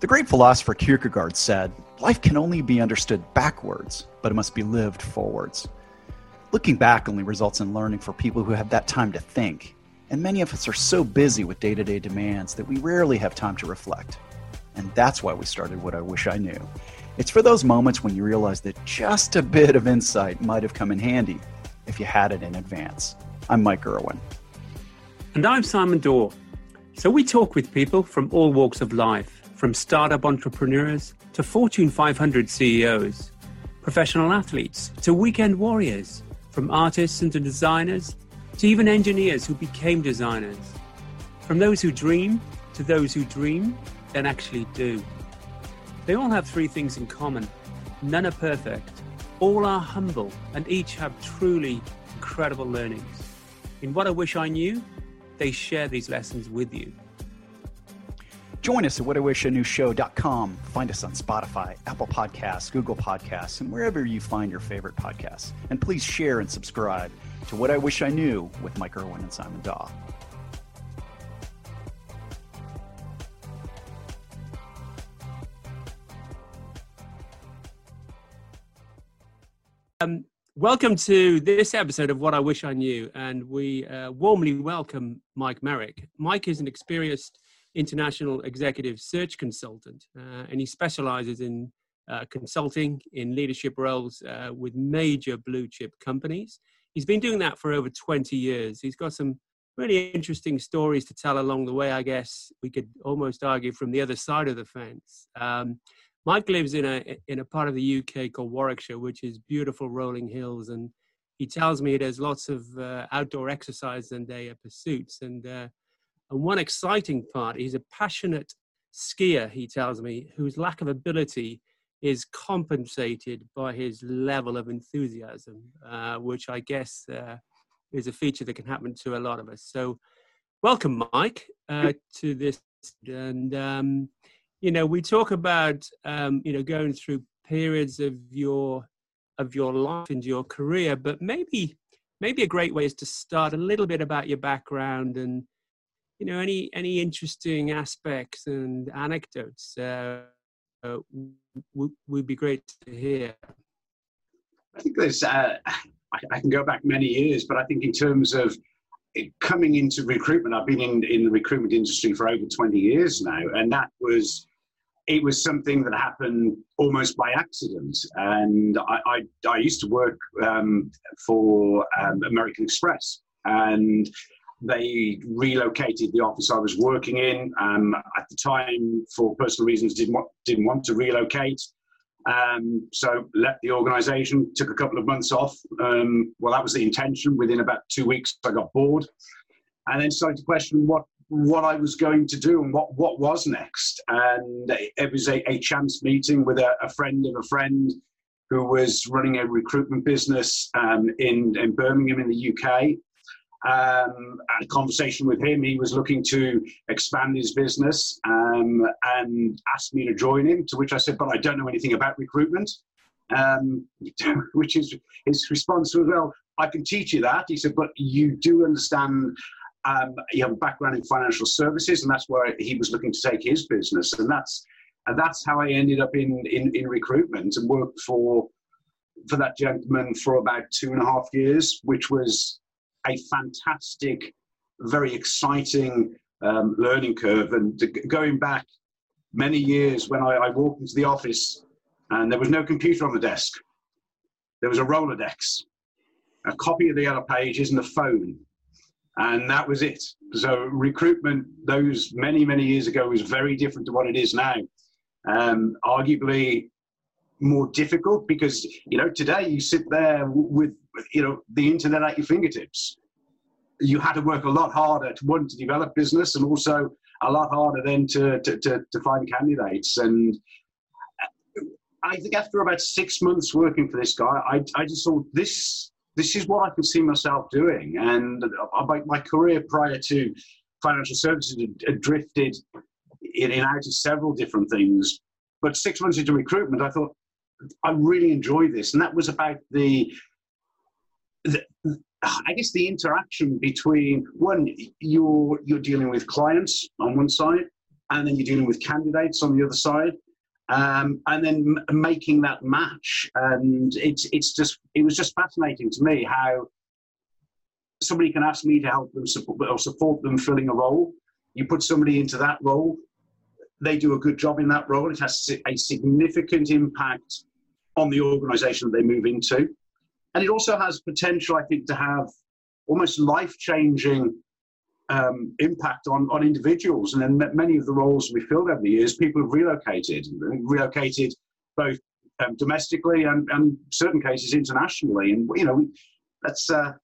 The great philosopher Kierkegaard said, Life can only be understood backwards, but it must be lived forwards. Looking back only results in learning for people who have that time to think, and many of us are so busy with day to day demands that we rarely have time to reflect. And that's why we started What I Wish I Knew. It's for those moments when you realize that just a bit of insight might have come in handy if you had it in advance. I'm Mike Irwin. And I'm Simon Dorr. So we talk with people from all walks of life, from startup entrepreneurs to Fortune 500 CEOs, professional athletes to weekend warriors, from artists and designers to even engineers who became designers. From those who dream to those who dream, then actually do. They all have three things in common. None are perfect, all are humble, and each have truly incredible learnings. In What I Wish I Knew, they share these lessons with you. Join us at whatiwishiknewshow.com. Find us on Spotify, Apple Podcasts, Google Podcasts, and wherever you find your favorite podcasts. And please share and subscribe to What I Wish I Knew with Mike Irwin and Simon Daw. Um, welcome to this episode of What I Wish I Knew, and we uh, warmly welcome Mike Merrick. Mike is an experienced international executive search consultant, uh, and he specializes in uh, consulting in leadership roles uh, with major blue chip companies. He's been doing that for over 20 years. He's got some really interesting stories to tell along the way, I guess we could almost argue from the other side of the fence. Um, Mike lives in a in a part of the UK called Warwickshire, which is beautiful rolling hills, and he tells me there's lots of uh, outdoor exercise and day pursuits. And uh, and one exciting part, he's a passionate skier. He tells me whose lack of ability is compensated by his level of enthusiasm, uh, which I guess uh, is a feature that can happen to a lot of us. So, welcome, Mike, uh, to this. And um, you know, we talk about um, you know going through periods of your of your life and your career, but maybe maybe a great way is to start a little bit about your background and you know any any interesting aspects and anecdotes uh, uh, would, would be great to hear. I think there's uh, I, I can go back many years, but I think in terms of coming into recruitment, I've been in, in the recruitment industry for over 20 years now, and that was it was something that happened almost by accident. And I, I, I used to work um, for um, American Express, and they relocated the office I was working in. Um, at the time, for personal reasons, didn't want, didn't want to relocate. Um, so left the organisation, took a couple of months off. Um, well, that was the intention. Within about two weeks, I got bored, and then started to question what what I was going to do and what, what was next. And it was a, a chance meeting with a, a, friend of a friend who was running a recruitment business um, in, in Birmingham in the UK. Um, a conversation with him, he was looking to expand his business um, and asked me to join him, to which I said, but I don't know anything about recruitment. Um, which is his response was, well, I can teach you that. He said, but you do understand um, you have a background in financial services, and that's where he was looking to take his business, and that's and that's how I ended up in in, in recruitment and worked for for that gentleman for about two and a half years, which was a fantastic, very exciting um, learning curve. And going back many years when I, I walked into the office and there was no computer on the desk, there was a Rolodex, a copy of the yellow pages, and a phone and that was it. So recruitment, those many many years ago, was very different to what it is now. Um, arguably more difficult because you know today you sit there with you know the internet at your fingertips. You had to work a lot harder to one to develop business, and also a lot harder then to to, to, to find candidates. And uh, I think after about six months working for this guy, I, I just thought this this is what I can see myself doing. And uh, my, my career prior to financial services had, had drifted in, in out of several different things. But six months into recruitment, I thought I really enjoy this, and that was about the, the I guess the interaction between one you're you're dealing with clients on one side, and then you're dealing with candidates on the other side. Um, and then m- making that match, and it's it's just it was just fascinating to me how somebody can ask me to help them support or support them filling a role. You put somebody into that role, they do a good job in that role. It has a significant impact on the organisation that they move into, and it also has potential, I think, to have almost life changing um, impact on, on individuals. And then many of the roles we filled over the years, people have relocated, relocated both um, domestically and, and certain cases internationally. And, you know, that's a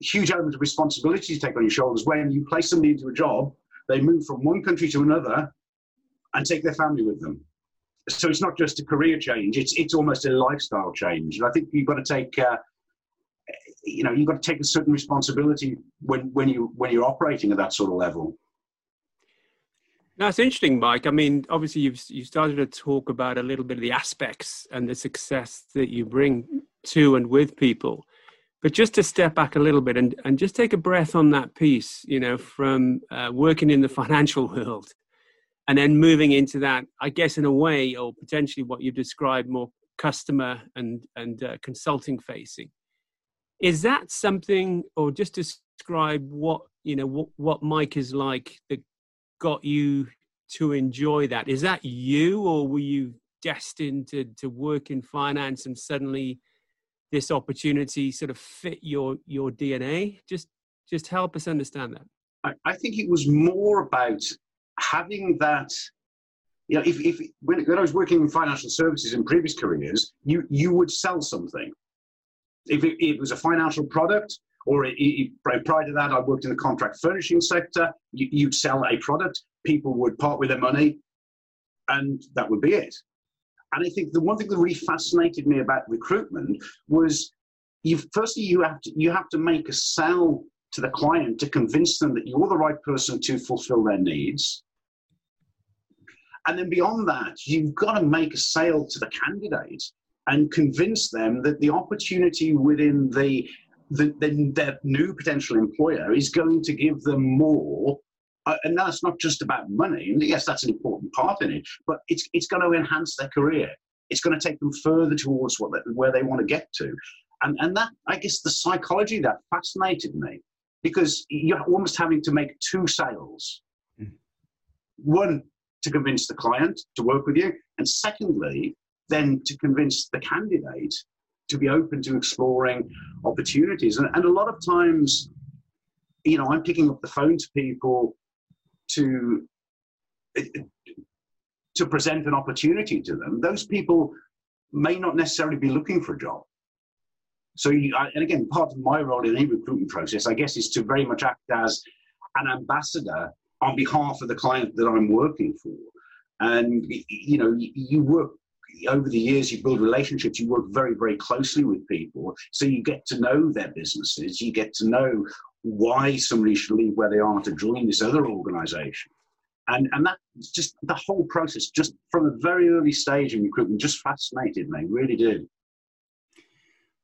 huge element of responsibility to take on your shoulders when you place somebody into a job, they move from one country to another and take their family with them. So it's not just a career change; it's it's almost a lifestyle change. And I think you've got to take uh, you know you've got to take a certain responsibility when when you when you're operating at that sort of level. That's interesting mike. I mean obviously you've you started to talk about a little bit of the aspects and the success that you bring to and with people. But just to step back a little bit and, and just take a breath on that piece you know from uh, working in the financial world and then moving into that i guess in a way or potentially what you described more customer and and uh, consulting facing. Is that something or just describe what you know what, what mike is like that got you to enjoy that? Is that you or were you destined to, to work in finance and suddenly this opportunity sort of fit your your dna just just help us understand that. I, I think it was more about having that you know if, if when, when i was working in financial services in previous careers you you would sell something if it, it was a financial product, or it, it, prior to that, I worked in the contract furnishing sector. You, you'd sell a product, people would part with their money, and that would be it. And I think the one thing that really fascinated me about recruitment was, you firstly you have to you have to make a sell to the client to convince them that you're the right person to fulfill their needs. And then beyond that, you've got to make a sale to the candidate and convince them that the opportunity within the, the, the their new potential employer is going to give them more uh, and that's not just about money. And yes, that's an important part in it, but it's it's going to enhance their career. It's going to take them further towards what they, where they want to get to, and and that I guess the psychology that fascinated me because you're almost having to make two sales. Mm. One to convince the client to work with you, and secondly then to convince the candidate to be open to exploring opportunities. And, and a lot of times, you know, I'm picking up the phone to people to eh, eh, to present an opportunity to them. Those people may not necessarily be looking for a job. So, you, and again, part of my role in any recruitment process, I guess, is to very much act as an ambassador on behalf of the client that I'm working for. And you know, you work over the years you build relationships you work very very closely with people. So you get to know their businesses. You get to know why somebody should leave where they are to join this other organization. And and that just the whole process just from a very early stage in recruitment just fascinated me really did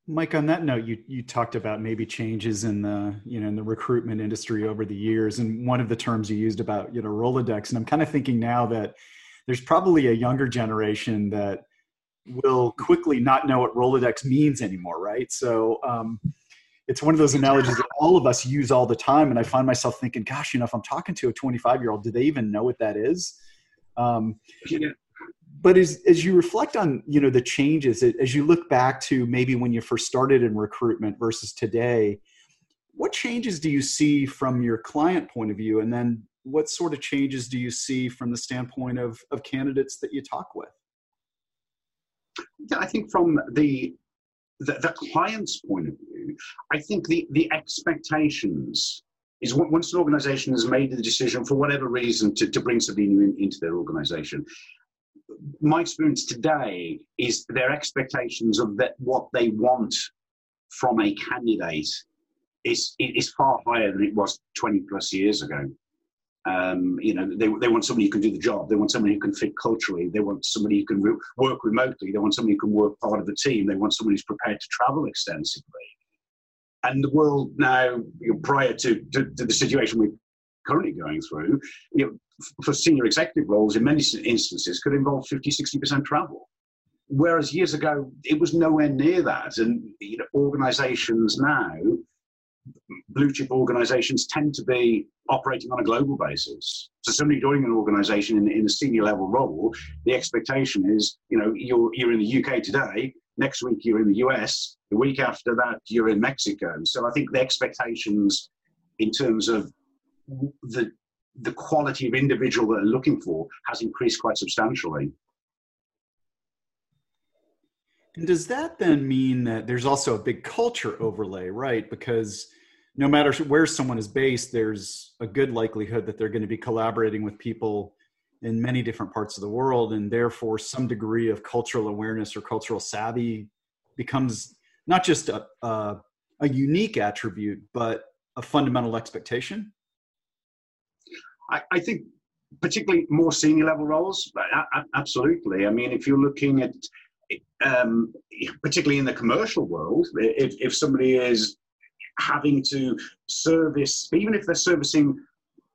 Mike, on that note, you you talked about maybe changes in the you know in the recruitment industry over the years, and one of the terms you used about you know Rolodex, and I'm kind of thinking now that there's probably a younger generation that will quickly not know what Rolodex means anymore, right? So um, it's one of those analogies that all of us use all the time, and I find myself thinking, gosh, you know, if I'm talking to a 25 year old, do they even know what that is? Um, yeah. But as as you reflect on you know the changes, as you look back to maybe when you first started in recruitment versus today, what changes do you see from your client point of view, and then what sort of changes do you see from the standpoint of, of candidates that you talk with? Yeah, I think from the, the, the client's point of view, I think the, the expectations is once an organization has made the decision for whatever reason to, to bring somebody new in, into their organization, my experience today is their expectations of that what they want from a candidate is is far higher than it was 20 plus years ago. Um, you know, they, they want somebody who can do the job. They want somebody who can fit culturally. They want somebody who can re- work remotely. They want somebody who can work part of the team. They want somebody who's prepared to travel extensively. And the world now, you know, prior to, to, to, the situation we're currently going through, you know, for senior executive roles in many instances could involve 50, 60% travel. Whereas years ago, it was nowhere near that. And you know, organizations now, blue chip organizations tend to be operating on a global basis. So somebody joining an organization in, in a senior level role, the expectation is, you know, you're, you're in the UK today, next week you're in the US, the week after that you're in Mexico. So I think the expectations in terms of the the quality of individual that they're looking for has increased quite substantially. And does that then mean that there's also a big culture overlay, right? Because no matter where someone is based, there's a good likelihood that they're going to be collaborating with people in many different parts of the world, and therefore some degree of cultural awareness or cultural savvy becomes not just a, a, a unique attribute, but a fundamental expectation. I, I think particularly more senior level roles, absolutely. I mean, if you're looking at um, particularly in the commercial world, if, if somebody is having to service, even if they're servicing,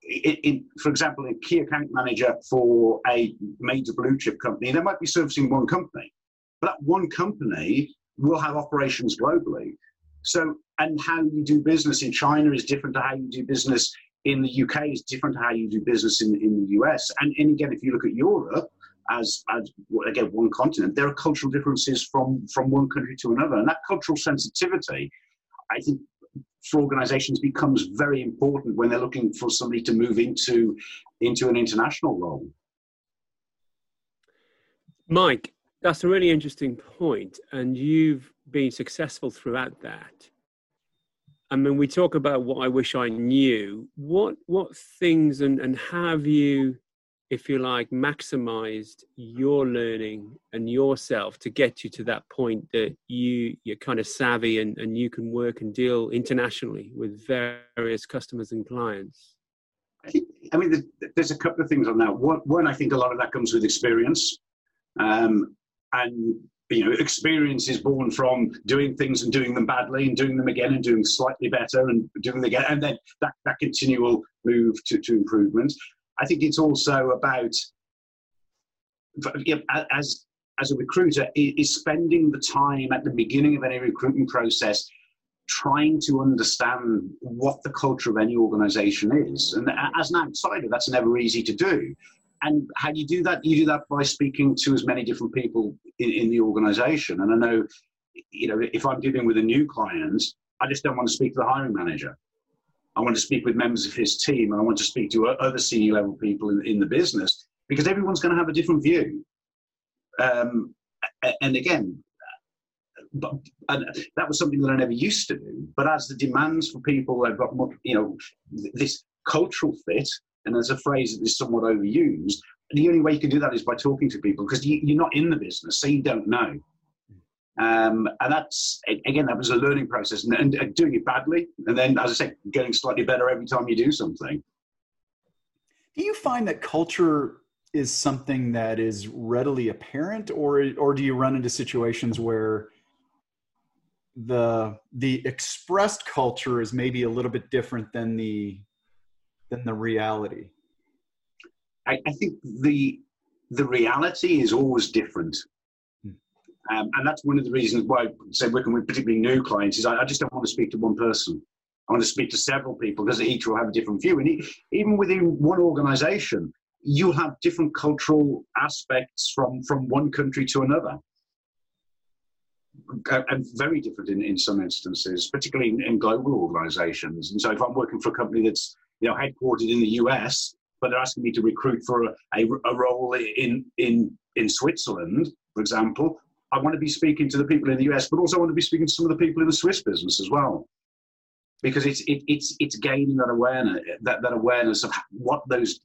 in, in, for example, a key account manager for a major blue chip company, they might be servicing one company, but that one company will have operations globally. So, and how you do business in China is different to how you do business in the UK is different to how you do business in, in the US. And, and again, if you look at Europe, as, as again one continent, there are cultural differences from from one country to another, and that cultural sensitivity, I think, for organisations becomes very important when they're looking for somebody to move into into an international role. Mike, that's a really interesting point, and you've been successful throughout that. I mean, we talk about what I wish I knew. What what things and and have you if you like, maximized your learning and yourself to get you to that point that you you're kind of savvy and, and you can work and deal internationally with various customers and clients? I, mean, there's a couple of things on that. One, one, I think a lot of that comes with experience, um, and you know, experience is born from doing things and doing them badly and doing them again and doing slightly better and doing them again, and then that, that continual move to, to improvement. I think it's also about as as a recruiter is spending the time at the beginning of any recruitment process trying to understand what the culture of any organization is and as an outsider that's never easy to do and how do you do that you do that by speaking to as many different people in, in the organization and i know you know if i'm dealing with a new client i just don't want to speak to the hiring manager I want to speak with members of his team, and I want to speak to other senior level people in, in the business because everyone's going to have a different view. Um, and again, but and that was something that I never used to do. But as the demands for people have got more, you know, this cultural fit, and as a phrase that is somewhat overused, the only way you can do that is by talking to people because you, you're not in the business, so you don't know. Um, and that's again that was a learning process and, and, doing it badly and then as i say getting slightly better every time you do something do you find that culture is something that is readily apparent or or do you run into situations where the the expressed culture is maybe a little bit different than the than the reality I, I think the the reality is always different um, and that's one of the reasons why I say working with particularly new clients is I, I, just don't want to speak to one person. I want to speak to several people because each will have a different view. And even within one organization, you have different cultural aspects from, from one country to another. And very different in, in some instances, particularly in, in global organizations. And so if I'm working for a company that's you know headquartered in the US, but they're asking me to recruit for a, a, a role in, in, in Switzerland, for example, I want to be speaking to the people in the US, but also I want to be speaking to some of the people in the Swiss business as well, because it's it, it's it's gaining that awareness that, that awareness of what those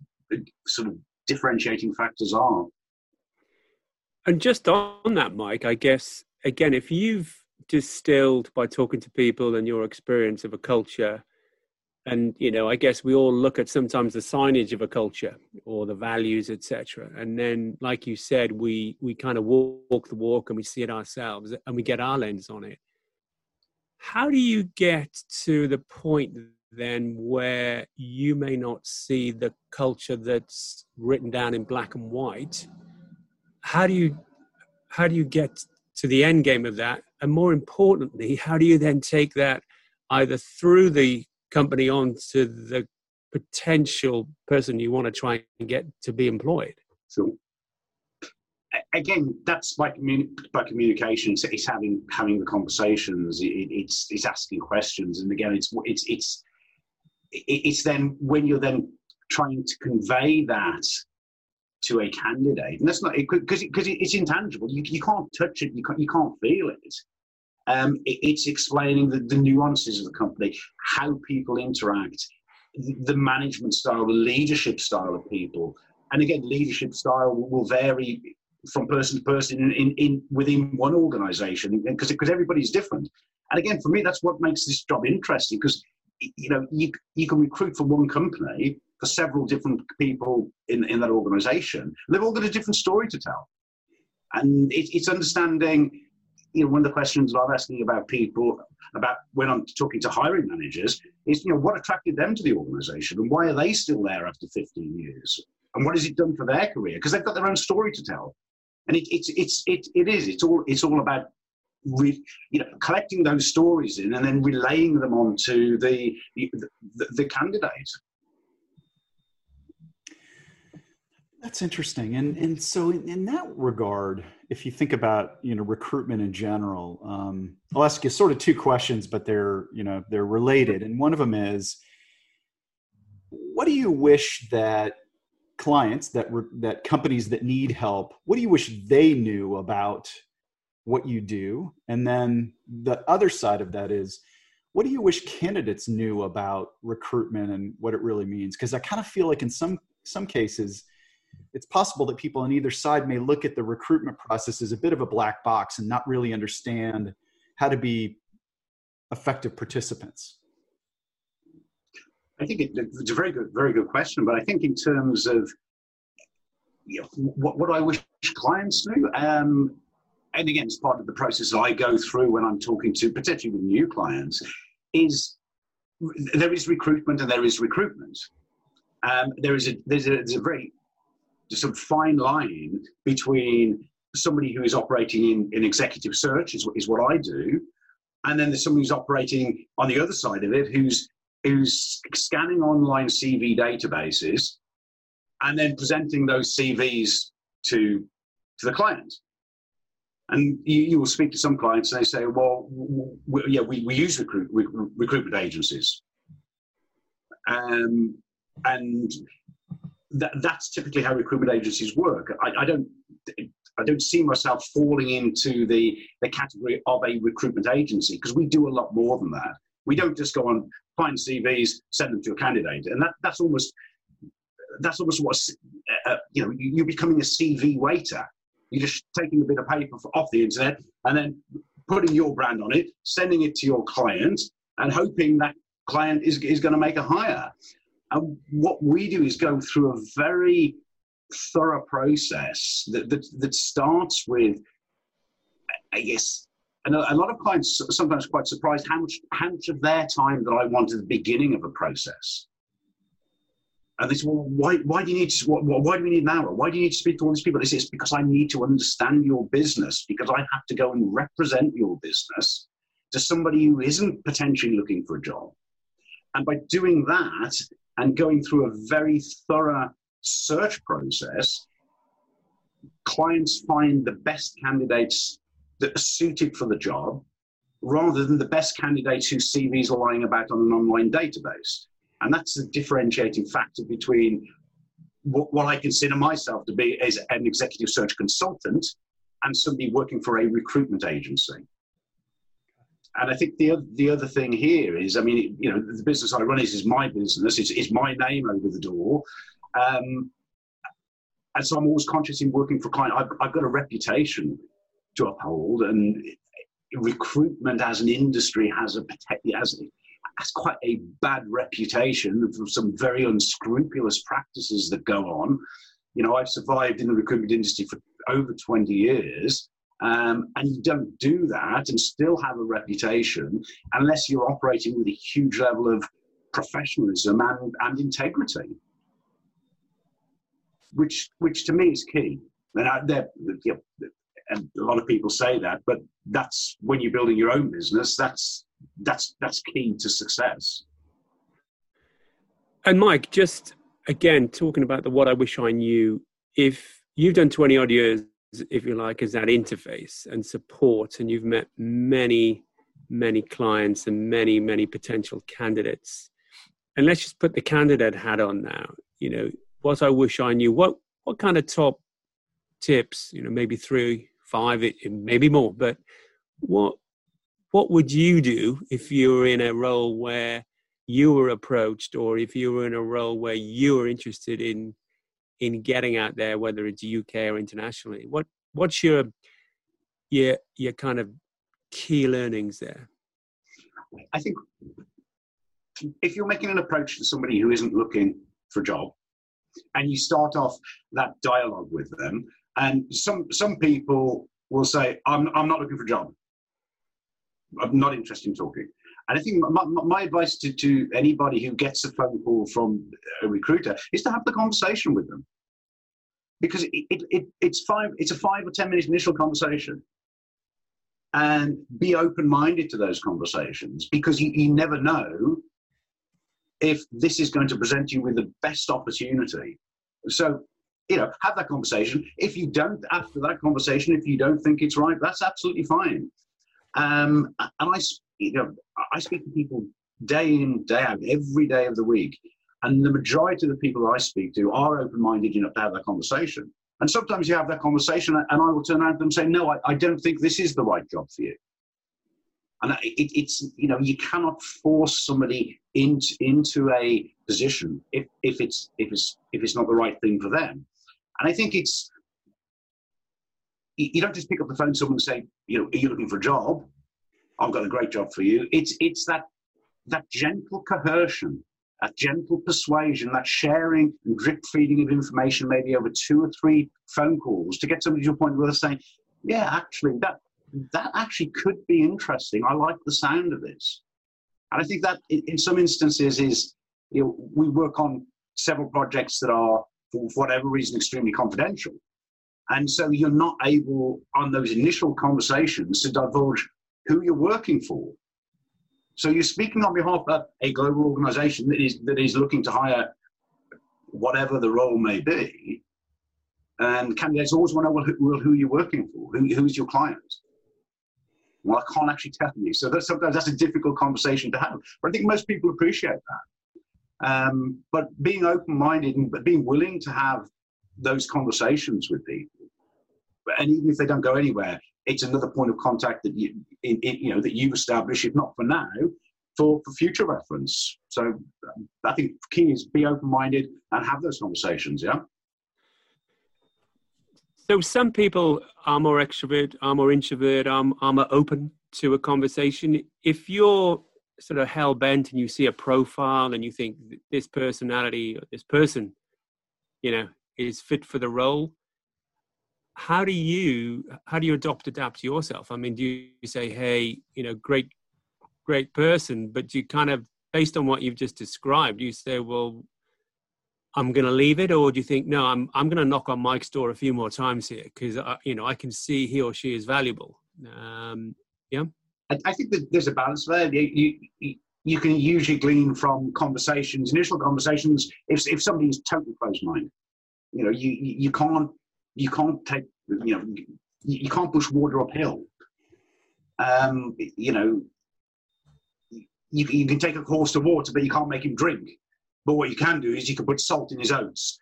sort of differentiating factors are. And just on that, Mike, I guess again, if you've distilled by talking to people and your experience of a culture and you know i guess we all look at sometimes the signage of a culture or the values etc and then like you said we we kind of walk the walk and we see it ourselves and we get our lens on it. How do you get to the point then where you may not see the culture that's written down in black and white? How do you how do you get to the end game of that? And more importantly how do you then take that either through the company on to the potential person you want to try and get to be employed so again that's by, communi- by communication it's, it's, having having the conversations it, it's it's asking questions and again it's it's it's it's then when you're then trying to convey that to a candidate, and that's not because because it, it's intangible. You, you can't touch it. You can't you can't feel it. Um, it it's explaining the, the nuances of the company, how people interact, the management style, the leadership style of people, and again, leadership style will vary from person to person in, in, in within one organization because because everybody's different. And again, for me, that's what makes this job interesting because you know, you, you can recruit for one company for several different people in, in that organization. They've all got a different story to tell. And it, it's understanding, you know, one of the questions I'm asking about people, about when I'm talking to hiring managers, is, you know, what attracted them to the organization and why are they still there after 15 years? And what has it done for their career? Because they've got their own story to tell. And it, it's, it's, it, it is, it's all, it's all about re, you know, collecting those stories in and then relaying them on to the, the, the candidate. That's interesting. And, and so in, in, that regard, if you think about, you know, recruitment in general, um, I'll ask you sort of two questions, but they're, you know, they're related. And one of them is, what do you wish that clients that that companies that need help what do you wish they knew about what you do and then the other side of that is what do you wish candidates knew about recruitment and what it really means because i kind of feel like in some some cases it's possible that people on either side may look at the recruitment process as a bit of a black box and not really understand how to be effective participants i think it's a very good very good question but i think in terms of you know, what, what i wish clients knew um, and again, it's part of the process I go through when I'm talking to particularly with new clients, is there is recruitment and there is recruitment. Um, there is a there's a, there's a very of fine line between somebody who is operating in, in executive search is, is what I do, and then there's somebody who's operating on the other side of it who's who's scanning online CV databases and then presenting those CVs to to the client. And you, you, will speak to some clients and they say, well, we, yeah, we, we use recruit, recruitment agencies. Um, and that, that's typically how recruitment agencies work. I, I, don't, I don't see myself falling into the, the category of a recruitment agency because we do a lot more than that. We don't just go on, find CVs, send them to a candidate. And that, that's almost, that's almost what, uh, you know, you're becoming a CV waiter you're just taking a bit of paper off the internet and then putting your brand on it, sending it to your client, and hoping that client is, is going to make a hire. And what we do is go through a very thorough process that, that, that starts with, I guess, and a, a lot of clients sometimes quite surprised how much, how much of their time that I want at the beginning of a process. And they say, well, why, why do you need to, why, do we need an hour? Why do you need to speak to all these people? They say, it's because I need to understand your business, because I have to go and represent your business to somebody who isn't potentially looking for a job. And by doing that and going through a very thorough search process, clients find the best candidates that are suited for the job rather than the best candidates whose CVs are lying about on an online database. And that's the differentiating factor between what, what I consider myself to be as an executive search consultant and somebody working for a recruitment agency. And I think the the other thing here is, I mean, you know, the business I run is, is my business. It's, it's my name over the door. Um, and so I'm always conscious in working for clients. I've, I've got a reputation to uphold, and recruitment as an industry has a has has quite a bad reputation for some very unscrupulous practices that go on. You know, I've survived in the recruitment industry for over 20 years. Um, and you don't do that and still have a reputation unless you're operating with a huge level of professionalism and, and integrity, which which to me is key. And I, you know, and a lot of people say that, but that's when you're building your own business. That's that's that's key to success. And Mike, just again talking about the what I wish I knew. If you've done twenty odd years, if you like, as that interface and support, and you've met many, many clients and many, many potential candidates. And let's just put the candidate hat on now. You know, what I wish I knew. What what kind of top tips? You know, maybe three, five, it, maybe more. But what what would you do if you were in a role where you were approached, or if you were in a role where you were interested in in getting out there, whether it's UK or internationally? What what's your your your kind of key learnings there? I think if you're making an approach to somebody who isn't looking for a job, and you start off that dialogue with them, and some some people will say, "I'm I'm not looking for a job. I'm not interested in talking." And I think my, my advice to, to anybody who gets a phone call from a recruiter is to have the conversation with them. Because it, it, it, it's, five, it's a five or 10 minute initial conversation. And be open minded to those conversations because you, you never know if this is going to present you with the best opportunity. So, you know, have that conversation. If you don't, after that conversation, if you don't think it's right, that's absolutely fine. Um, and I, you know, I speak to people day in, day out, every day of the week. And the majority of the people I speak to are open minded enough to have that conversation. And sometimes you have that conversation, and I will turn around to them and say, No, I, I don't think this is the right job for you. And it, it's, you know, you cannot force somebody into, into a position if, if, it's, if, it's, if it's not the right thing for them. And I think it's, you don't just pick up the phone to someone and say, you know, are you looking for a job? I've got a great job for you. It's it's that that gentle coercion, that gentle persuasion, that sharing and drip feeding of information, maybe over two or three phone calls, to get somebody to a point where they're saying, "Yeah, actually, that that actually could be interesting. I like the sound of this." And I think that in, some instances is you know, we work on several projects that are, for whatever reason, extremely confidential. And so you're not able, on those initial conversations, to divulge who you're working for. So you're speaking on behalf of a global organization that is, that is looking to hire whatever the role may be. And candidates always want to know well, who, well, who you're working for, who, who's your client. Well, I can't actually tell you. So that's, sometimes that's a difficult conversation to have. But I think most people appreciate that. Um, but being open-minded and being willing to have those conversations with people, and even if they don't go anywhere, it's another point of contact that you you know that you've established, if not for now, for, for future reference. So I think key is be open minded and have those conversations. Yeah. So some people are more extrovert, are more introvert, are, are more open to a conversation. If you're sort of hell bent and you see a profile and you think this personality, this person, you know, is fit for the role, how do you how do you adopt adapt yourself? I mean do you say hey you know great great person but you kind of based on what you've just described you say well i'm going to leave it or do you think no i'm i'm going to knock on mike's door a few more times here because you know i can see he or she is valuable. Um yeah. I, think that there's a balance there. You, you you can usually glean from conversations initial conversations if if somebody's totally closed mind you know you you can't you can't take you know you can't push water uphill. Um, you know, you, you can take a horse to water, but you can't make him drink. But what you can do is you can put salt in his oats.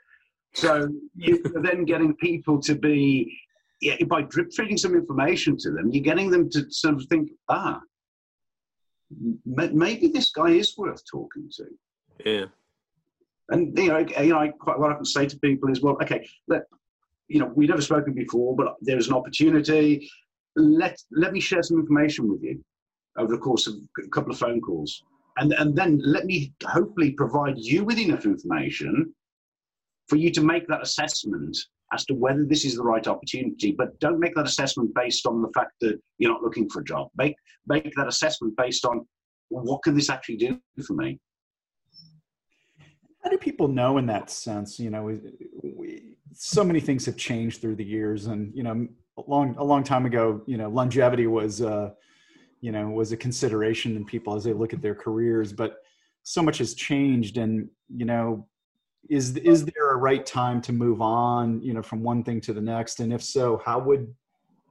So you're then getting people to be yeah, by drip feeding some information to them, you're getting them to sort of think, ah, maybe this guy is worth talking to. Yeah. And you know, you know, quite what I can say to people is, well, okay, let you know, we've never spoken before, but there's an opportunity. Let let me share some information with you over the course of a couple of phone calls, and and then let me hopefully provide you with enough information for you to make that assessment as to whether this is the right opportunity. But don't make that assessment based on the fact that you're not looking for a job. Make make that assessment based on what can this actually do for me. How do people know in that sense? You know, we, we, so many things have changed through the years, and you know, a long a long time ago, you know, longevity was, uh, you know, was a consideration in people as they look at their careers. But so much has changed, and you know, is is there a right time to move on? You know, from one thing to the next, and if so, how would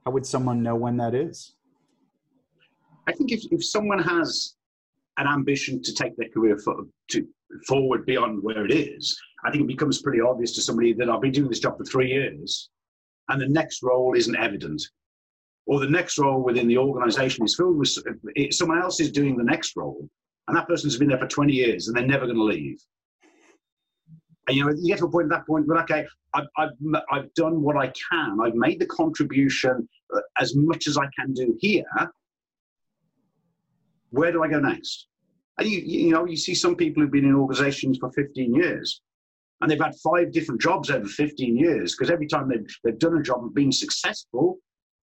how would someone know when that is? I think if, if someone has an ambition to take their career for, to, forward beyond where it is, I think it becomes pretty obvious to somebody that I've been doing this job for three years and the next role isn't evident. Or the next role within the organization is filled with someone else is doing the next role, and that person's been there for 20 years and they're never going to leave. And you know, you get to a point at that point, but okay, I've, I've, I've done what I can. I've made the contribution uh, as much as I can do here where do I go next? And you, you know, you see some people who've been in organizations for 15 years and they've had five different jobs over 15 years because every time they've, they've done a job and been successful,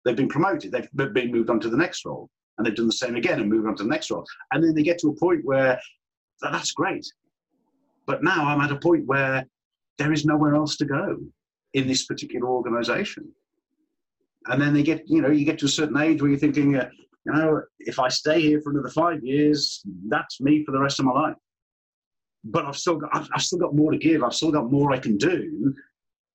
they've been promoted, they've been moved on to the next role. And they've done the same again and moved on to the next role. And then they get to a point where that's great. But now I'm at a point where there is nowhere else to go in this particular organization. And then they get, you know, you get to a certain age where you're thinking, uh, you know, if I stay here for another five years, that's me for the rest of my life. But I've still got, I've, I've still got more to give. I've still got more I can do.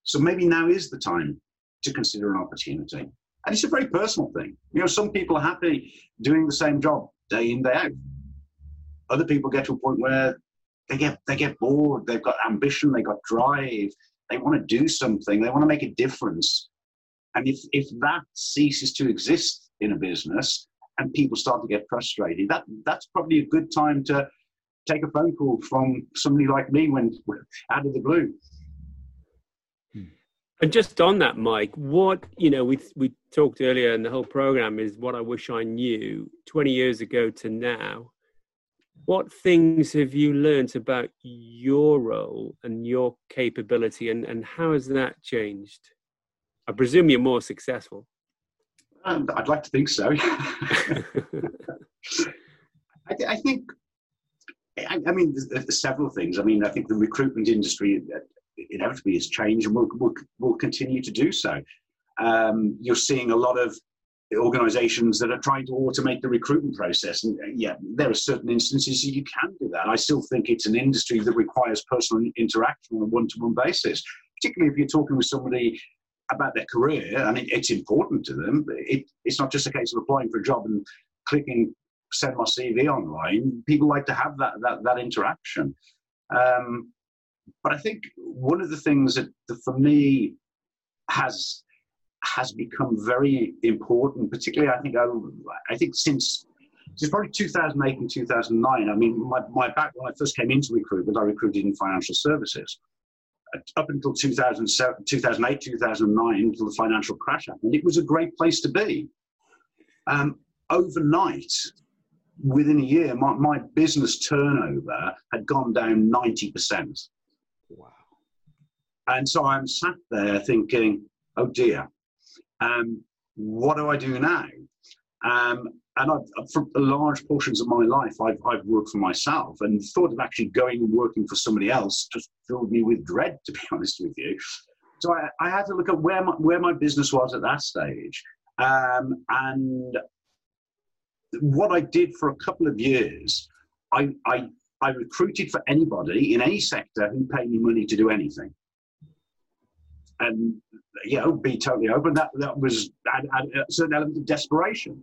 So maybe now is the time to consider an opportunity. And it's a very personal thing. You know, some people are happy doing the same job day in, day out. Other people get to a point where they get they get bored, they've got ambition, they've got drive, they want to do something, they want to make a difference. And if if that ceases to exist in a business, and people start to get frustrated, that that's probably a good time to take a phone call from somebody like me when out of the blue. And just on that, Mike, what you know, we we talked earlier in the whole program is what I wish I knew 20 years ago to now. What things have you learned about your role and your capability, and, and how has that changed? I presume you're more successful. Um, I'd like to think so. I, th- I, think, I, I mean, several things. I mean, I think the recruitment industry uh, inevitably has changed and will, will, will continue to do so. Um, you're seeing a lot of organizations that are trying to automate the recruitment process. And uh, yeah, there are certain instances you can do that. I still think it's an industry that requires personal interaction on a one to one basis, particularly if you're talking with somebody about their career and it, it's important to them. It, it's not just a case of applying for a job and clicking send my CV online. People like to have that that, that interaction. Um, but I think one of the things that, that for me has has become very important, particularly I think I, I think since since probably 2008 and 2009. I mean, my, my back when I first came into recruitment, I recruited in financial services up until 2007, 2008, 2009, until the financial crash happened, it was a great place to be. Um, overnight, within a year, my, my business turnover had gone down 90%. Wow. And so I'm sat there thinking, oh dear, um, what do I do now? Um, and I've, for large portions of my life, I've, I've worked for myself, and thought of actually going and working for somebody else just filled me with dread, to be honest with you. So I, I had to look at where my, where my business was at that stage. Um, and what I did for a couple of years, I, I, I recruited for anybody in any sector who paid me money to do anything and you know, be totally open. That that was a certain element of desperation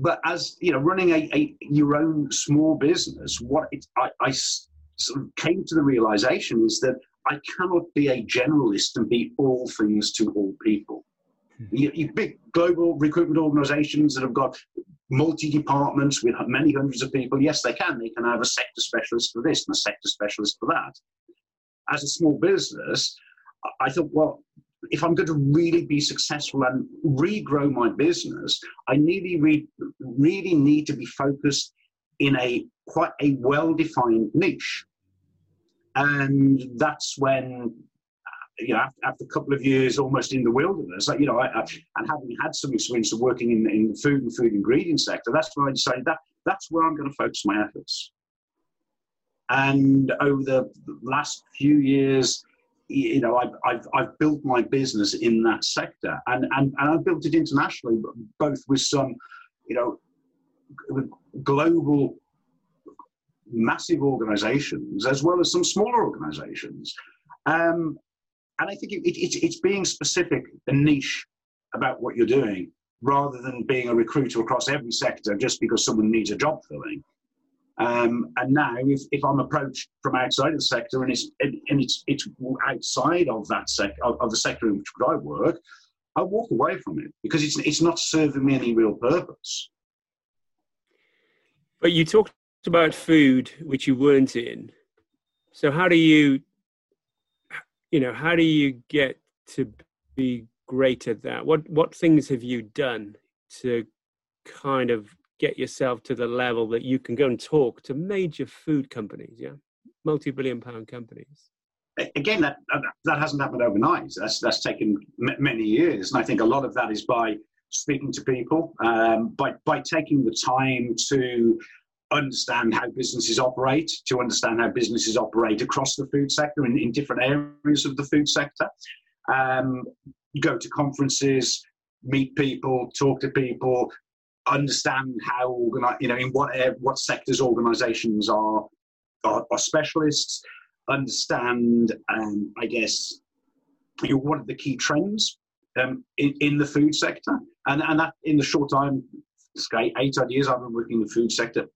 but as you know, running a, a your own small business, what it, I, I sort of came to the realization is that I cannot be a generalist and be all things to all people. Big global recruitment organizations that have got multi departments with many hundreds of people, yes, they can. They can have a sector specialist for this and a sector specialist for that. As a small business, I thought, well, if I'm going to really be successful and regrow my business, I really, re- really need to be focused in a quite a well-defined niche. And that's when, you know, after, after, a couple of years almost in the wilderness, you know, I, I, and having had some experience of working in, in the food and food ingredient sector, that's when I decided that that's where I'm going to focus my efforts. And over the last few years, you know, I've, I've, I've built my business in that sector and, and, and I've built it internationally, both with some, you know, global massive organizations as well as some smaller organizations. Um, and I think it, it, it's, being specific and niche about what you're doing rather than being a recruiter across every sector just because someone needs a job filling. Um, and now, if, if I'm approached from outside of the sector and it's and it's it's outside of that sec of, of the sector in which I work, I walk away from it because it's it's not serving me any real purpose. But you talked about food, which you weren't in. So how do you, you know, how do you get to be great at that? What what things have you done to kind of get yourself to the level that you can go and talk to major food companies, yeah, multi-billion pound companies? Again, that that hasn't happened overnight. That's that's taken many years, and I think a lot of that is by speaking to people, um, by by taking the time to understand how businesses operate, to understand how businesses operate across the food sector in, in different areas of the food sector. Um, go to conferences, meet people, talk to people, understand how organize, you know, in what what sectors organisations are, are, are specialists. Understand, um, I guess, you know, what are the key trends um, in, in the food sector, and and that in the short time, eight odd years I've been working in the food sector,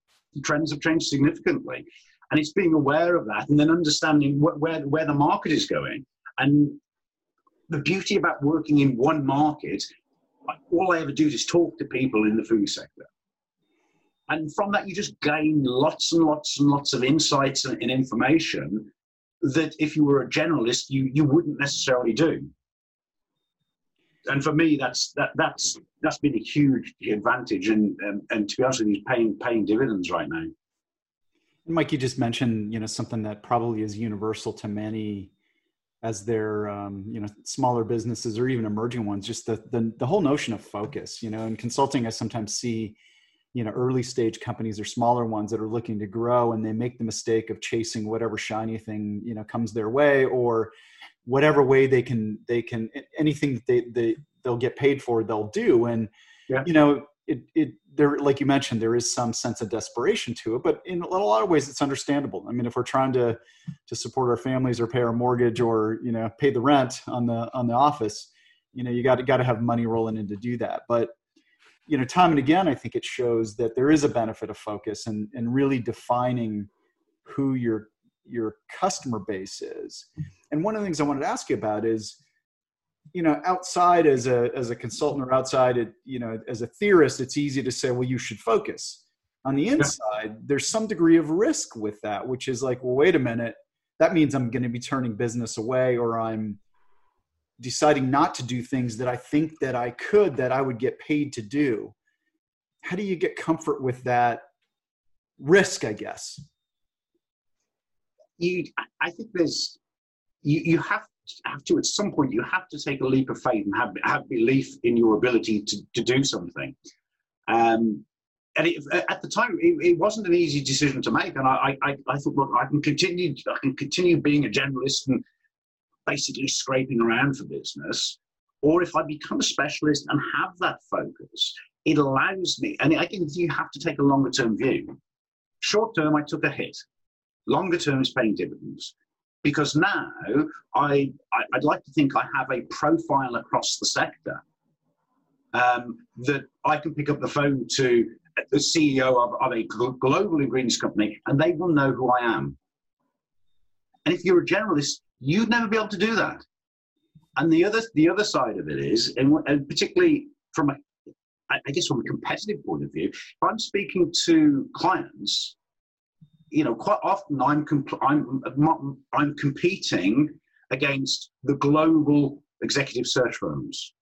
trends have changed significantly. And it's being aware of that and then understanding wh- where, where the market is going. And the beauty about working in one market, all I ever do is talk to people in the food sector. And from that, you just gain lots and lots and lots of insights and, and information that if you were a generalist, you, you wouldn't necessarily do and for me, that's that that's that's been a huge advantage, and and, and to be honest with you, paying paying dividends right now. Mike, you just mentioned you know something that probably is universal to many as their um, you know smaller businesses or even emerging ones. Just the, the the whole notion of focus. You know, in consulting, I sometimes see you know early stage companies or smaller ones that are looking to grow and they make the mistake of chasing whatever shiny thing you know comes their way or whatever way they can they can anything that they, they they'll get paid for they'll do. And yeah. you know it it there like you mentioned there is some sense of desperation to it but in a lot of ways it's understandable. I mean if we're trying to to support our families or pay our mortgage or you know pay the rent on the on the office you know you got to got to have money rolling in to do that. But you know time and again i think it shows that there is a benefit of focus and and really defining who your your customer base is and one of the things I wanted to ask you about is, you know, outside as a as a consultant or outside, it, you know, as a theorist, it's easy to say, well, you should focus. On the inside, there's some degree of risk with that, which is like, well, wait a minute, that means I'm going to be turning business away, or I'm deciding not to do things that I think that I could, that I would get paid to do. How do you get comfort with that risk? I guess. You, I think there's you, you have have to at some point you have to take a leap of faith and have have belief in your ability to, to do something. Um, and it, at the time, it, it, wasn't an easy decision to make. And I, I, I thought, look, I can continue, I can continue being a generalist and basically scraping around for business, or if I become a specialist and have that focus, it allows me. And I think you have to take a longer term view. Short term, I took a hit. Longer term is paying dividends because now I, I would like to think I have a profile across the sector um, that I can pick up the phone to the CEO of, of a global ingredients company and they will know who I am. And if you're a generalist, you'd never be able to do that. And the other the other side of it is, and, and particularly from a, I guess from a competitive point of view, if I'm speaking to clients you know, quite often I'm, I'm, I'm competing against the global executive search firms.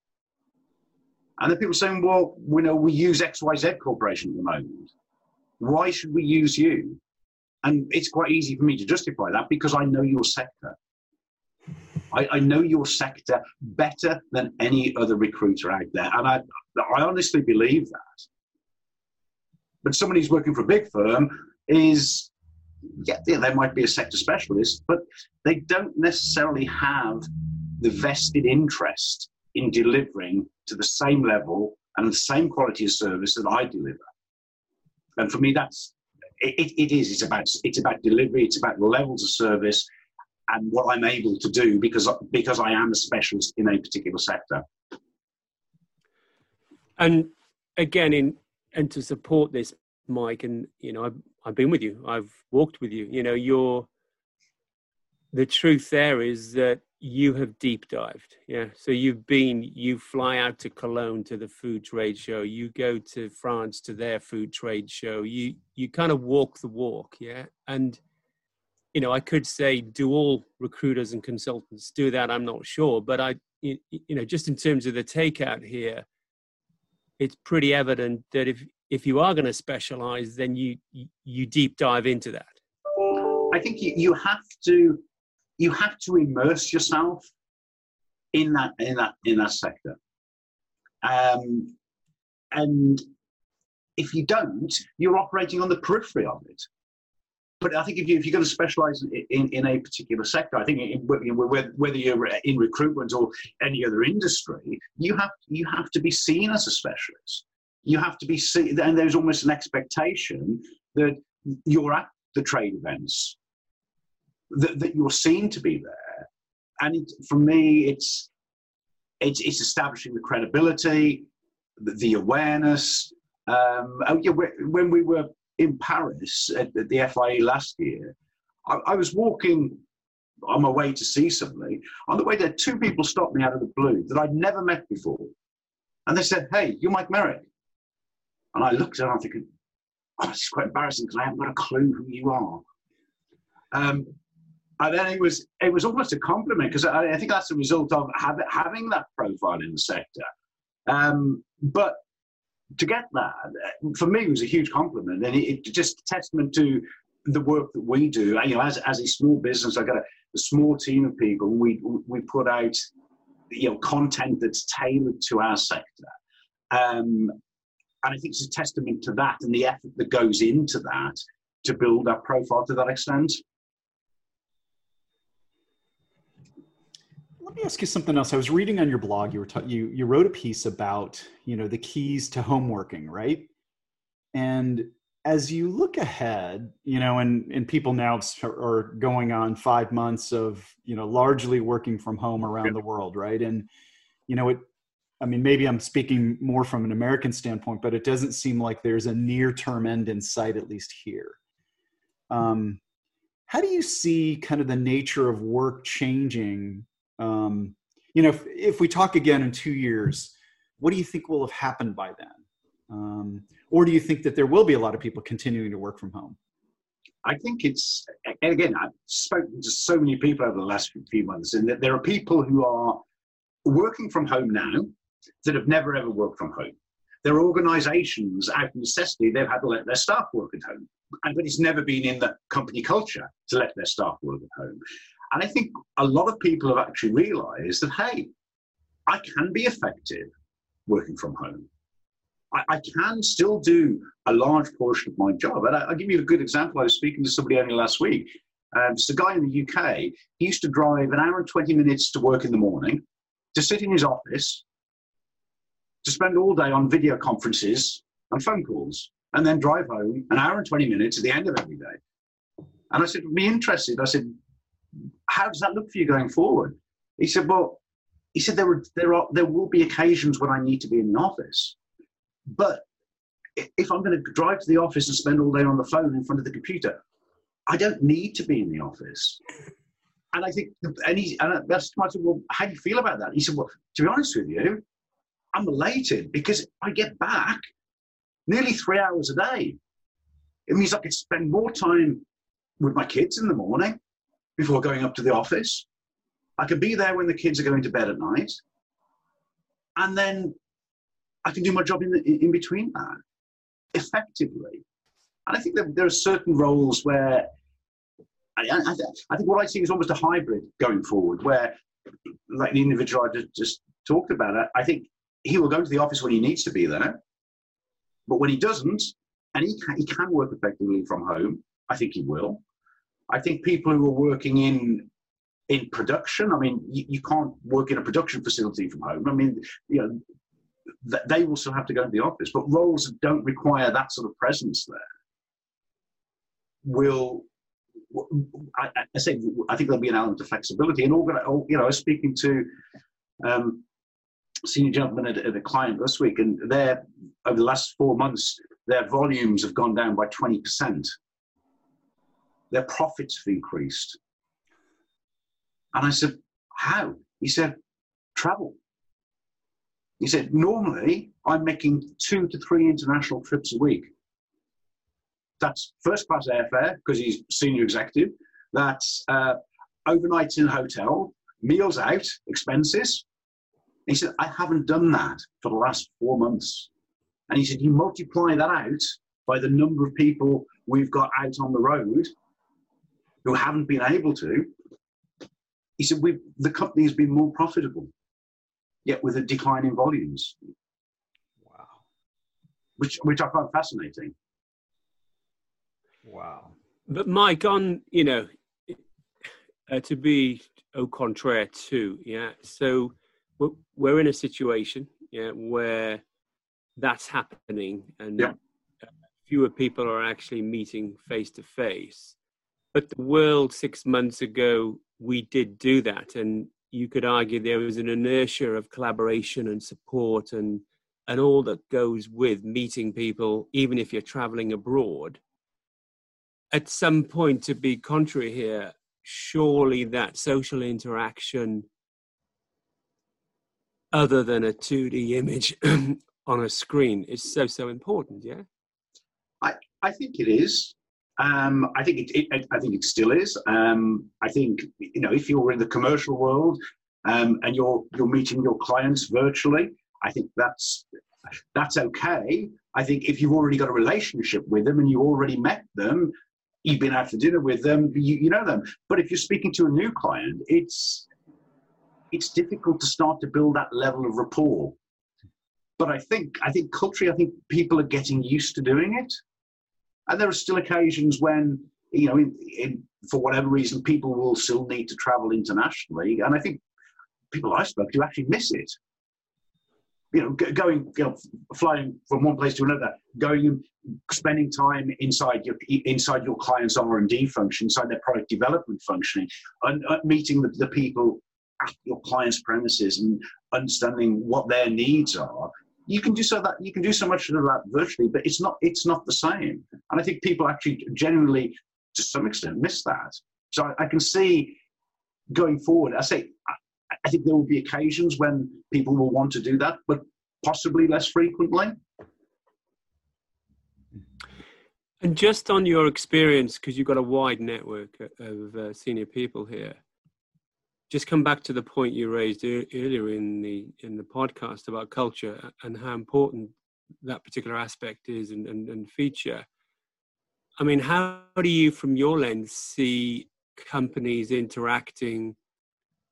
And then people saying, well, we know we use XYZ Corporation at the moment. Why should we use you? And it's quite easy for me to justify that because I know your sector. I, I, know your sector better than any other recruiter out there. And I, I honestly believe that. But somebody who's working for a big firm is yeah, yeah, they might be a sector specialist, but they don't necessarily have the vested interest in delivering to the same level and the same quality of service that I deliver. And for me, that's it, it is. It's about it's about delivery. It's about the levels of service and what I'm able to do because because I am a specialist in a particular sector. And again, in and to support this, Mike, and you know, I've I've been with you. I've walked with you. You know, you're the truth there is that you have deep dived. Yeah. So you've been you fly out to cologne to the food trade show. You go to france to their food trade show. You you kind of walk the walk. Yeah. And you know i could say do all recruiters and consultants do that? I'm not sure. But i you, you know just in terms of the takeout here it's pretty evident that if if you are going to specialize then you you deep dive into that i think you, have to you have to immerse yourself in that in that in that sector. Um, and if you don't, you're operating on the periphery of it. But I think if, you, if you're going to specialize in, in, in a particular sector, I think in, whether you're in recruitment or any other industry, you have you have to be seen as a specialist. You have to be seen, and there's almost an expectation that you're at the trade events, that, that you're seen to be there. And it, for me, it's, it's, it's establishing the credibility, the, the awareness. Um, oh yeah, when we were in Paris at, at the FIE last year, I, I, was walking on my way to see somebody. On the way there, two people stopped me out of the blue that I'd never met before. And they said, Hey, you're Mike Merrick. And I looked at I'm thinking, oh, it's quite embarrassing because I haven't got a clue who you are. Um, and then it was it was almost a compliment because I, I, think that's a result of have, having that profile in the sector. Um, but to get that for me was a huge compliment, and it, it just testament to the work that we do. You know, as as a small business, I got a, a small team of people. We we put out you know content that's tailored to our sector. Um, and I think it's a testament to that and the effort that goes into that to build our profile to that extent. Let me ask you something else. I was reading on your blog. You were ta- you you wrote a piece about you know the keys to home working, right? And as you look ahead, you know, and and people now are going on five months of you know largely working from home around the world, right? And you know, it. I mean, maybe I'm speaking more from an American standpoint, but it doesn't seem like there's a near-term end in sight, at least here. Um, how do you see kind of the nature of work changing um, you know, if, if, we talk again in two years, what do you think will have happened by then? Um, or do you think that there will be a lot of people continuing to work from home? I think it's, and again, I've spoken to so many people over the last few months, and that there are people who are working from home now that have never ever worked from home. There are organizations out of necessity, they've had to let their staff work at home. And, but it's never been in the company culture to let their staff work at home. And I think a lot of people have actually realized that, hey, I can be effective working from home. I, I can still do a large portion of my job. And I, will give you a good example. I was speaking to somebody only last week. Um, it's a guy in the UK. He used to drive an hour and 20 minutes to work in the morning, to sit in his office, to spend all day on video conferences and phone calls, and then drive home an hour and 20 minutes at the end of every day. And I said, be interested. I said, how does that look for you going forward? He said, well, he said there were there are there will be occasions when I need to be in the office, but if I'm going to drive to the office and spend all day on the phone in front of the computer, I don't need to be in the office. And I think, and he, and I said, well, how do you feel about that? He said, well, to be honest with you, I'm elated because I get back nearly three hours a day. It means I could spend more time with my kids in the morning before going up to the office. I can be there when the kids are going to bed at night. And then I can do my job in, the, in between that effectively. And I think that there are certain roles where I, I, I, think what I see is almost a hybrid going forward, where, like the individual I just, just talked about, it, I think he will go to the office when he needs to be there. But when he doesn't, and he can, he can work effectively from home, I think he will. I think people who are working in in production, I mean, you, you can't work in a production facility from home. I mean, you know, th- they will still have to go to the office, but roles that don't require that sort of presence there will I, I, say I think there'll be an element of flexibility. And all, you know, speaking to um, senior gentleman at, at, a client this week, and their over the last four months, their volumes have gone down by twenty percent. Their profits have increased. And I said, "How?" He said, "Travel." He said, "Normally, I'm making two to three international trips a week." That's first class airfare because he's senior executive. That's uh, overnights in hotel, meals out, expenses. He said, I haven't done that for the last four months. And he said, You multiply that out by the number of people we've got out on the road who haven't been able to. He said, we The company has been more profitable, yet with a decline in volumes. Wow. Which, which I find fascinating. Wow. But Mike, on you know, uh, to be au contraire too, yeah. So we're, in a situation, yeah, where that's happening, and yeah. fewer people are actually meeting face to face. But the world six months ago, we did do that, and you could argue there was an inertia of collaboration and support and and all that goes with meeting people, even if you're traveling abroad at some point, to be contrary here, surely that social interaction, other than a 2D image on a screen, is so, so important, yeah? I, I think it is. Um, I think it, it, I think it still is. Um, I think you know if you're in the commercial world um, and you're you're meeting your clients virtually, I think that's that's okay. I think if you've already got a relationship with them and you already met them, you've been out for dinner with them, you, you know them. But if you're speaking to a new client, it's it's difficult to start to build that level of rapport. But I think I think culturally, I think people are getting used to doing it, and there are still occasions when you know, in, in, for whatever reason, people will still need to travel internationally, and I think people I spoke to actually miss it. You know, going, you know, flying from one place to another, going spending time inside your inside your client's R and D function, inside their product development functioning, and uh, meeting the, the people at your client's premises and understanding what their needs are. You can do so that you can do so much of that virtually, but it's not it's not the same. And I think people actually genuinely, to some extent, miss that. So I, I can see going forward. I say I think there will be occasions when people will want to do that, but possibly less frequently. And just on your experience, because you've got a wide network of uh, senior people here, just come back to the point you raised earlier in the in the podcast about culture and how important that particular aspect is and, and, and feature. I mean, how do you, from your lens, see companies interacting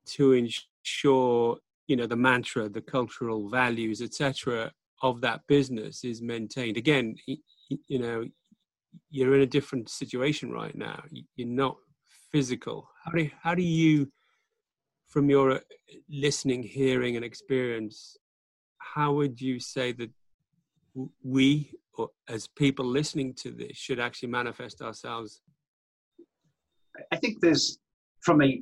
to ensure you know the mantra the cultural values etc of that business is maintained? Again you know you're in a different situation right now. You're not physical. How do how do you from your uh, listening hearing and experience how would you say that we or as people listening to this should actually manifest ourselves i think there's from a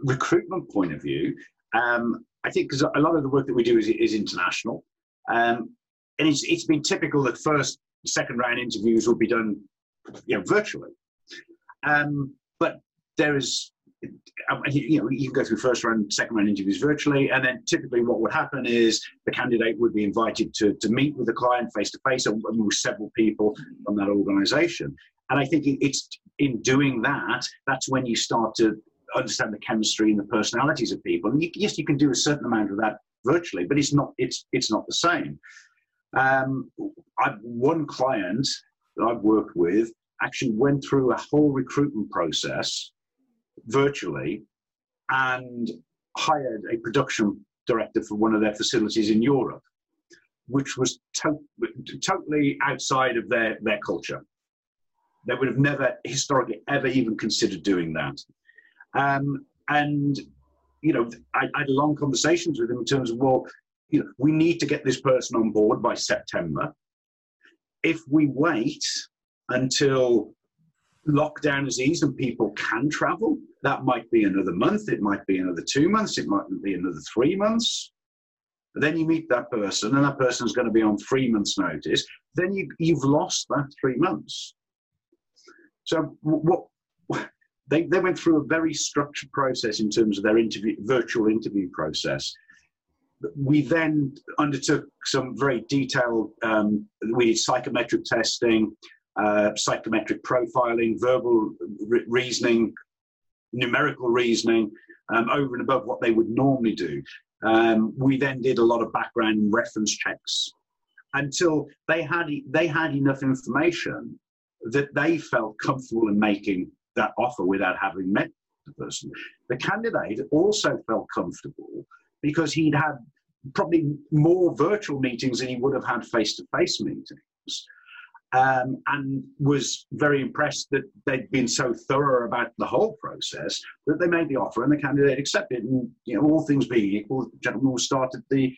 recruitment point of view, um, I think because a lot of the work that we do is, is international, um, and it's, it's been typical that first, second round interviews will be done, you know, virtually. Um, but there is, you know, you go through first round, second round interviews virtually, and then typically what would happen is the candidate would be invited to, to meet with the client face to face, and with several people from that organisation. And I think it's in doing that, that's when you start to understand the chemistry and the personalities of people. And you, yes, you can do a certain amount of that virtually, but it's not it's it's not the same. Um, I, one client that I've worked with actually went through a whole recruitment process virtually and hired a production director for one of their facilities in Europe, which was to- totally outside of their, their culture. They would have never historically ever even considered doing that. Um, and you know, I, I, had long conversations with them in terms of well, you know, we need to get this person on board by September. If we wait until lockdown is eased and people can travel, that might be another month, it might be another two months, it might be another three months. But then you meet that person, and that person is going to be on three months' notice. Then you, you've lost that three months. So what they, they went through a very structured process in terms of their interview, virtual interview process. We then undertook some very detailed, um, we did psychometric testing, uh, psychometric profiling, verbal re- reasoning, numerical reasoning, um, over and above what they would normally do. Um, we then did a lot of background reference checks until they had they had enough information that they felt comfortable in making that offer without having met the person. The candidate also felt comfortable because he'd had probably more virtual meetings than he would have had face to face meetings. Um, and was very impressed that they'd been so thorough about the whole process that they made the offer and the candidate accepted. And you know, all things being equal, the gentleman will start at the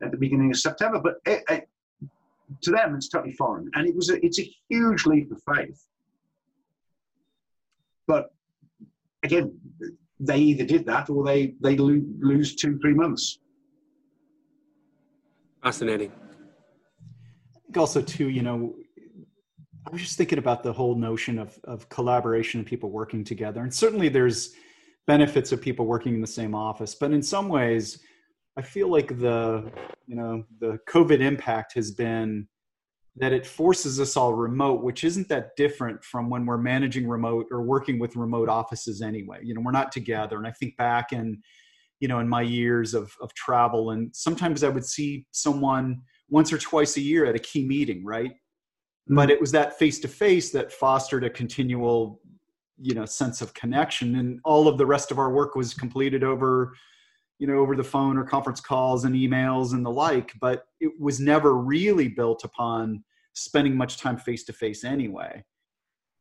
at the beginning of September. But it, it, to them, it's totally foreign, and it was a, it's a huge leap of faith. But again, they either did that or they they lose two three months. Fascinating. I think also too, you know, I was just thinking about the whole notion of of collaboration and people working together, and certainly there's benefits of people working in the same office, but in some ways, I feel like the you know the COVID impact has been that it forces us all remote, which isn't that different from when we're managing remote or working with remote offices anyway. You know, we're not together. And I think back in, you know, in my years of, of travel, and sometimes I would see someone once or twice a year at a key meeting, right? But it was that face to face that fostered a continual, you know, sense of connection. And all of the rest of our work was completed over, you know, over the phone or conference calls and emails and the like, but it was never really built upon spending much time face to face anyway.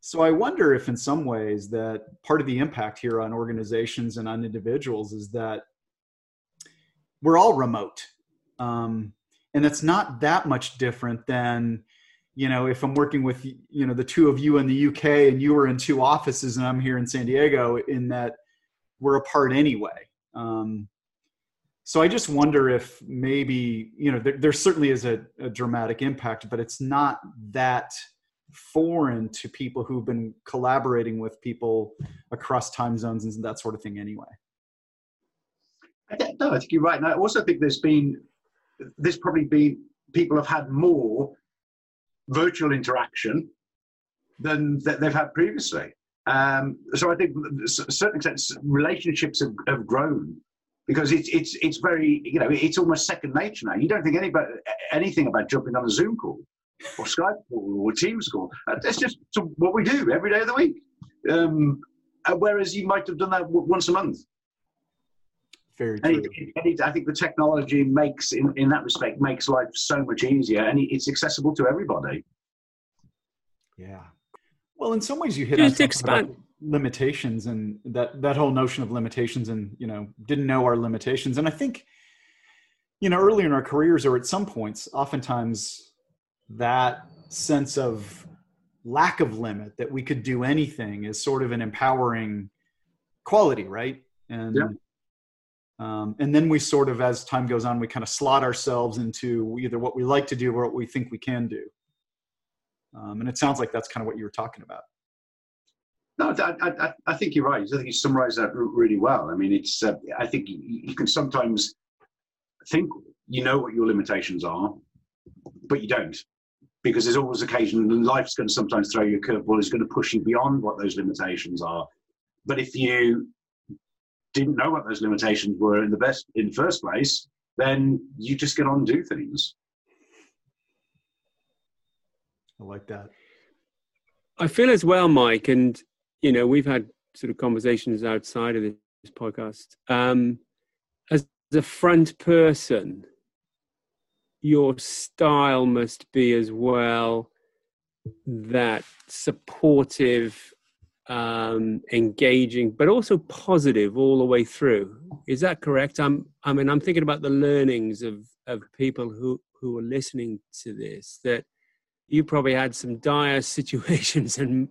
So I wonder if in some ways that part of the impact here on organizations and on individuals is that we're all remote. Um, and it's not that much different than, you know, if I'm working with, you know, the two of you in the UK and you are in two offices and I'm here in San Diego in that we're apart anyway. Um, so I just wonder if maybe you know there, there certainly is a, a, dramatic impact, but it's not that foreign to people who've been collaborating with people across time zones and that sort of thing anyway. I no, I think you're right, and I also think there's been there's probably been people have had more virtual interaction than they've had previously. Um, so I think, to a certain extent, relationships have, have grown because it's it's it's very you know it's almost second nature now. You don't think anybody anything about jumping on a Zoom call or Skype call or Teams call. That's just what we do every day of the week. Um, uh, whereas you might have done that once a month. Very true. I think the technology makes, in, in that respect, makes life so much easier, and it's accessible to everybody. Yeah. Well, in some ways, you hit Just on expand. About, limitations and that that whole notion of limitations and you know didn't know our limitations and i think you know early in our careers or at some points oftentimes that sense of lack of limit that we could do anything is sort of an empowering quality right and yeah. Um, and then we sort of as time goes on we kind of slot ourselves into either what we like to do or what we think we can do um, and it sounds like that's kind of what you were talking about no, I, I, I, think you're right. I think you summarised that really well. I mean, it's. Uh, I think you can sometimes think you know what your limitations are, but you don't, because there's always occasion, and life's going to sometimes throw you a curveball. It's going to push you beyond what those limitations are. But if you didn't know what those limitations were in the best in the first place, then you just get on and do things. I like that. I feel as well, Mike, and you know, we've had sort of conversations outside of this podcast. Um, as a front person, your style must be as well that supportive, um, engaging, but also positive all the way through. Is that correct? I'm, I mean, I'm thinking about the learnings of, of people who, who are listening to this that you probably had some dire situations and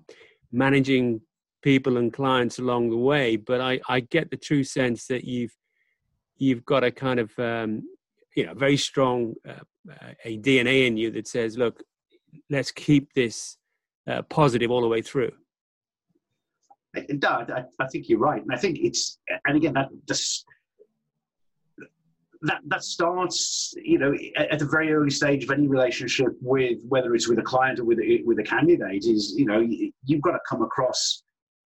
managing people and clients along the way, but I, I get the true sense that you've you've got a kind of um, you know very strong uh, a DNA in you that says, look, let's keep this uh, positive all the way through. No, I, I, think you're right, and I think it's and again that just that that starts you know at a very early stage of any relationship with whether it's with a client or with a, with a candidate is you know you've got to come across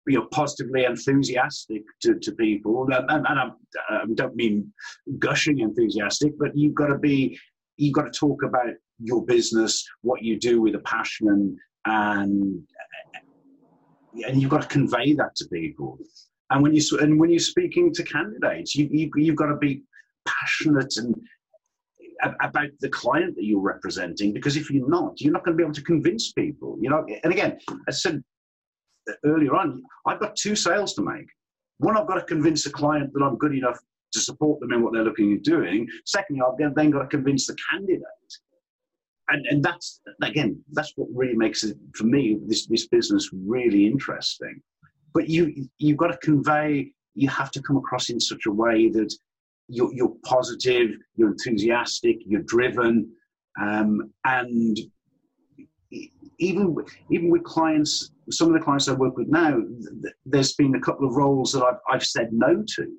you know, positively enthusiastic to, to people. And, and I, I don't mean gushing enthusiastic, but you've got to be, you've got to talk about your business, what you do with a passion, and and, you've got to convey that to people. And when you and when you're speaking to candidates, you, you you've got to be passionate and about the client that you're representing because if you're not you're not going to be able to convince people you know and again i said uh, earlier on, I've got two sales to make. One, I've got to convince a client that I'm good enough to support them in what they're looking at doing. Secondly, I've then got to convince the candidate. And, and that's, again, that's what really makes it, for me, this, this business really interesting. But you, you've got to convey, you have to come across in such a way that you're, you're positive, you're enthusiastic, you're driven, um, and even even with clients, some of the clients I work with now, there's been a couple of roles that I've, I've said no to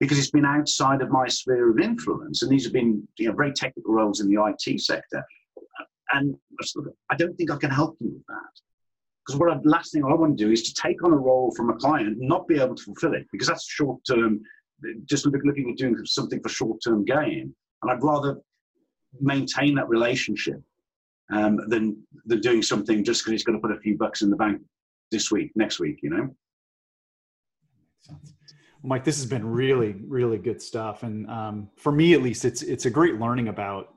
because it's been outside of my sphere of influence, and these have been you know very technical roles in the IT sector. And I don't think I can help you with that because what I, last thing I want to do is to take on a role from a client not be able to fulfill it because that's short term, just looking at doing something for short term gain. And I'd rather maintain that relationship um, than than doing something just because it's going to put a few bucks in the bank this week, next week. You know. Mike, this has been really, really good stuff, and um, for me at least, it's it's a great learning about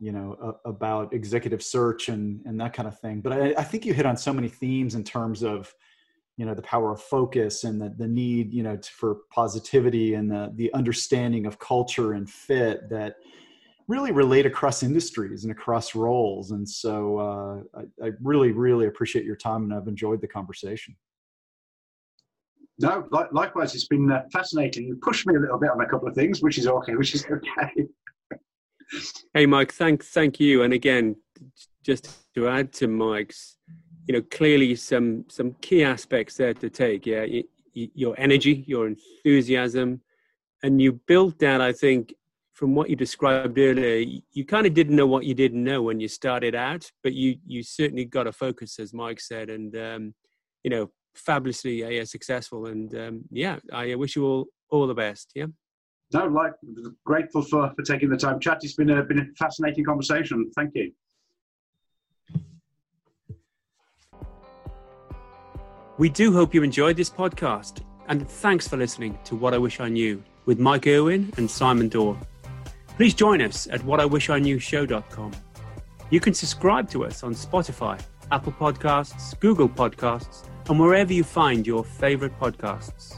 you know uh, about executive search and and that kind of thing. But I, I think you hit on so many themes in terms of you know the power of focus and the, the need you know to, for positivity and the the understanding of culture and fit that really relate across industries and across roles. And so uh, I, I, really, really appreciate your time and I've enjoyed the conversation. No, li- likewise, it's been uh, fascinating. You pushed me a little bit on a couple of things, which is okay, which is okay. hey, Mike, thank, thank you. And again, just to add to Mike's, you know, clearly some, some key aspects there to take. Yeah. your energy, your enthusiasm, and you built that, I think, from what you described earlier, you kind of didn't know what you didn't know when you started out, but you you certainly got a focus, as Mike said, and um, you know, fabulously uh, successful. And um, yeah, I wish you all all the best. Yeah. No, like grateful for for taking the time. Chat. It's been a been a fascinating conversation. Thank you. We do hope you enjoyed this podcast, and thanks for listening to What I Wish I Knew with Mike Irwin and Simon Dorr. Please join us at whatiwishiknewshow.com. You can subscribe to us on Spotify, Apple Podcasts, Google Podcasts, and wherever you find your favorite podcasts.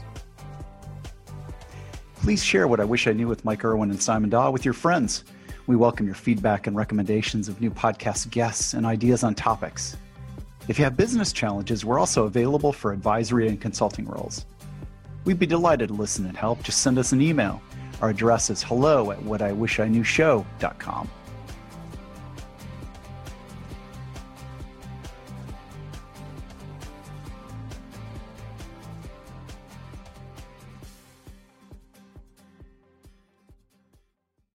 Please share what I wish I knew with Mike Irwin and Simon Daw with your friends. We welcome your feedback and recommendations of new podcast guests and ideas on topics. If you have business challenges, we're also available for advisory and consulting roles. We'd be delighted to listen and help. Just send us an email our address is hello at whatiwishiknewshow.com.